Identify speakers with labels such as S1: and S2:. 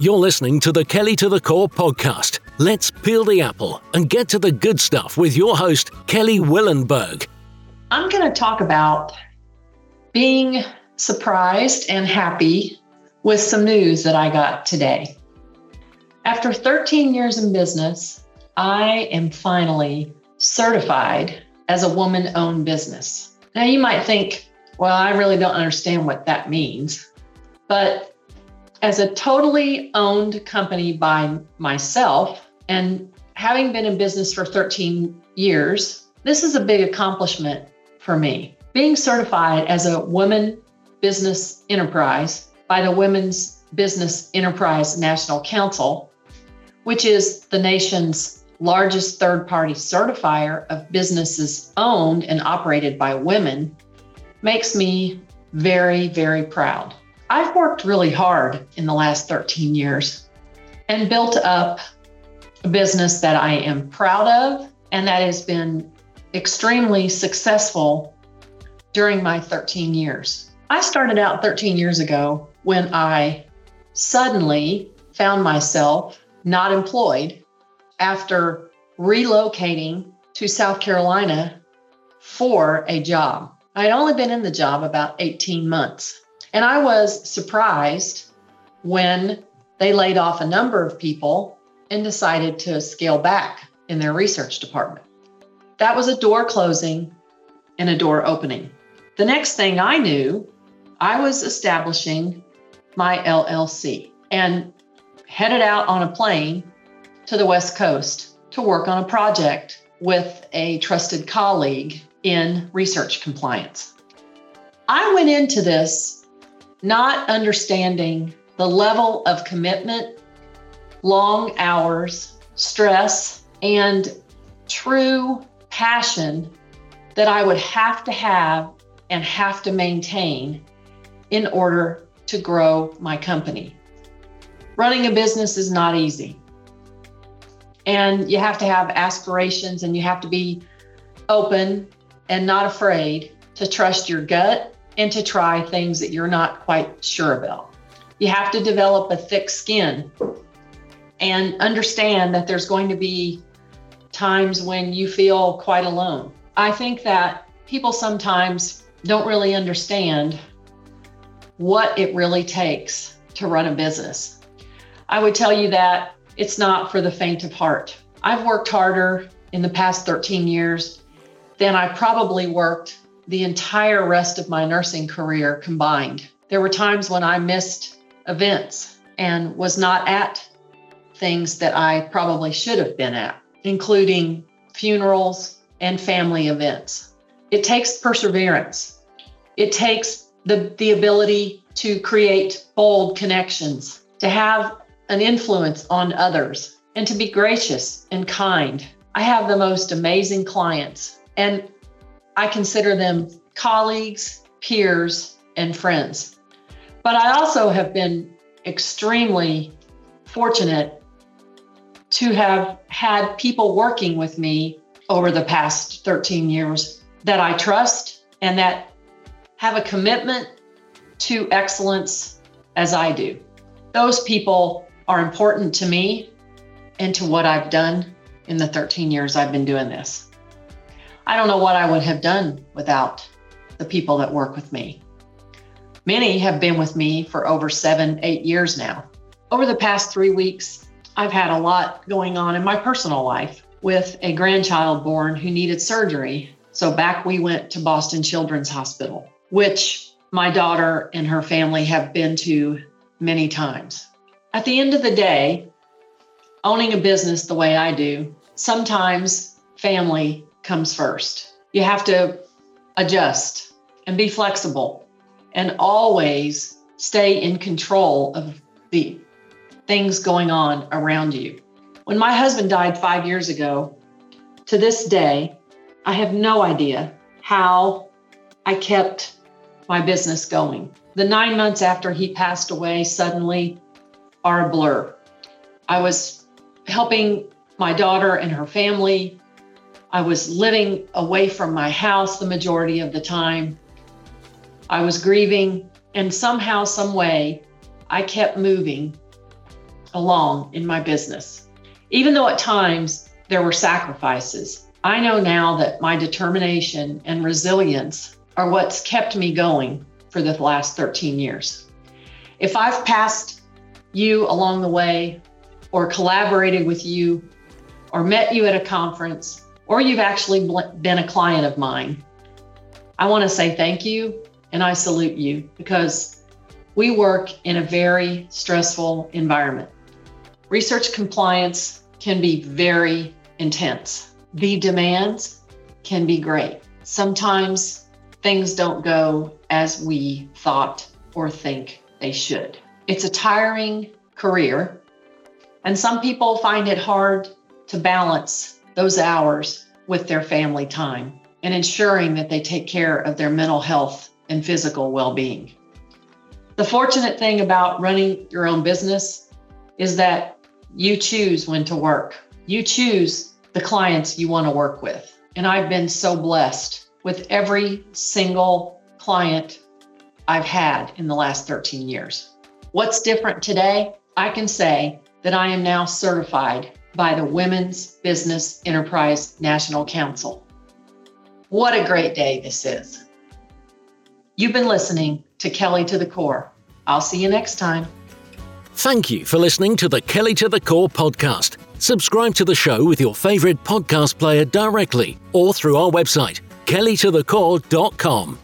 S1: You're listening to the Kelly to the Core podcast. Let's peel the apple and get to the good stuff with your host, Kelly Willenberg.
S2: I'm going to talk about being surprised and happy with some news that I got today. After 13 years in business, I am finally certified as a woman owned business. Now, you might think, well, I really don't understand what that means. But as a totally owned company by myself and having been in business for 13 years, this is a big accomplishment for me. Being certified as a woman business enterprise by the Women's Business Enterprise National Council, which is the nation's largest third party certifier of businesses owned and operated by women, makes me very, very proud. I've worked really hard in the last 13 years and built up a business that I am proud of and that has been extremely successful during my 13 years. I started out 13 years ago when I suddenly found myself not employed after relocating to South Carolina for a job. I had only been in the job about 18 months. And I was surprised when they laid off a number of people and decided to scale back in their research department. That was a door closing and a door opening. The next thing I knew, I was establishing my LLC and headed out on a plane to the West Coast to work on a project with a trusted colleague in research compliance. I went into this not understanding the level of commitment, long hours, stress, and true passion that I would have to have and have to maintain in order to grow my company. Running a business is not easy. And you have to have aspirations and you have to be open and not afraid to trust your gut and to try things that you're not quite sure about. You have to develop a thick skin and understand that there's going to be times when you feel quite alone. I think that people sometimes don't really understand what it really takes to run a business. I would tell you that it's not for the faint of heart. I've worked harder in the past 13 years than I probably worked the entire rest of my nursing career combined. There were times when I missed events and was not at things that I probably should have been at, including funerals and family events. It takes perseverance. It takes the, the ability to create bold connections, to have an influence on others, and to be gracious and kind. I have the most amazing clients. And I consider them colleagues, peers, and friends. But I also have been extremely fortunate to have had people working with me over the past 13 years that I trust and that have a commitment to excellence as I do. Those people are important to me and to what I've done in the 13 years I've been doing this. I don't know what I would have done without the people that work with me. Many have been with me for over seven, eight years now. Over the past three weeks, I've had a lot going on in my personal life with a grandchild born who needed surgery. So back we went to Boston Children's Hospital, which my daughter and her family have been to many times. At the end of the day, owning a business the way I do, sometimes family comes first. You have to adjust and be flexible and always stay in control of the things going on around you. When my husband died five years ago, to this day, I have no idea how I kept my business going. The nine months after he passed away suddenly are a blur. I was helping my daughter and her family I was living away from my house the majority of the time. I was grieving, and somehow, some way, I kept moving along in my business. Even though at times there were sacrifices, I know now that my determination and resilience are what's kept me going for the last 13 years. If I've passed you along the way, or collaborated with you, or met you at a conference, or you've actually been a client of mine, I want to say thank you and I salute you because we work in a very stressful environment. Research compliance can be very intense. The demands can be great. Sometimes things don't go as we thought or think they should. It's a tiring career, and some people find it hard to balance those hours with their family time and ensuring that they take care of their mental health and physical well being. The fortunate thing about running your own business is that you choose when to work, you choose the clients you want to work with. And I've been so blessed with every single client I've had in the last 13 years. What's different today? I can say that I am now certified by the Women's Business Enterprise National Council. What a great day this is. You've been listening to Kelly to the Core. I'll see you next time.
S1: Thank you for listening to the Kelly to the Core podcast. Subscribe to the show with your favorite podcast player directly or through our website, kellytothecore.com.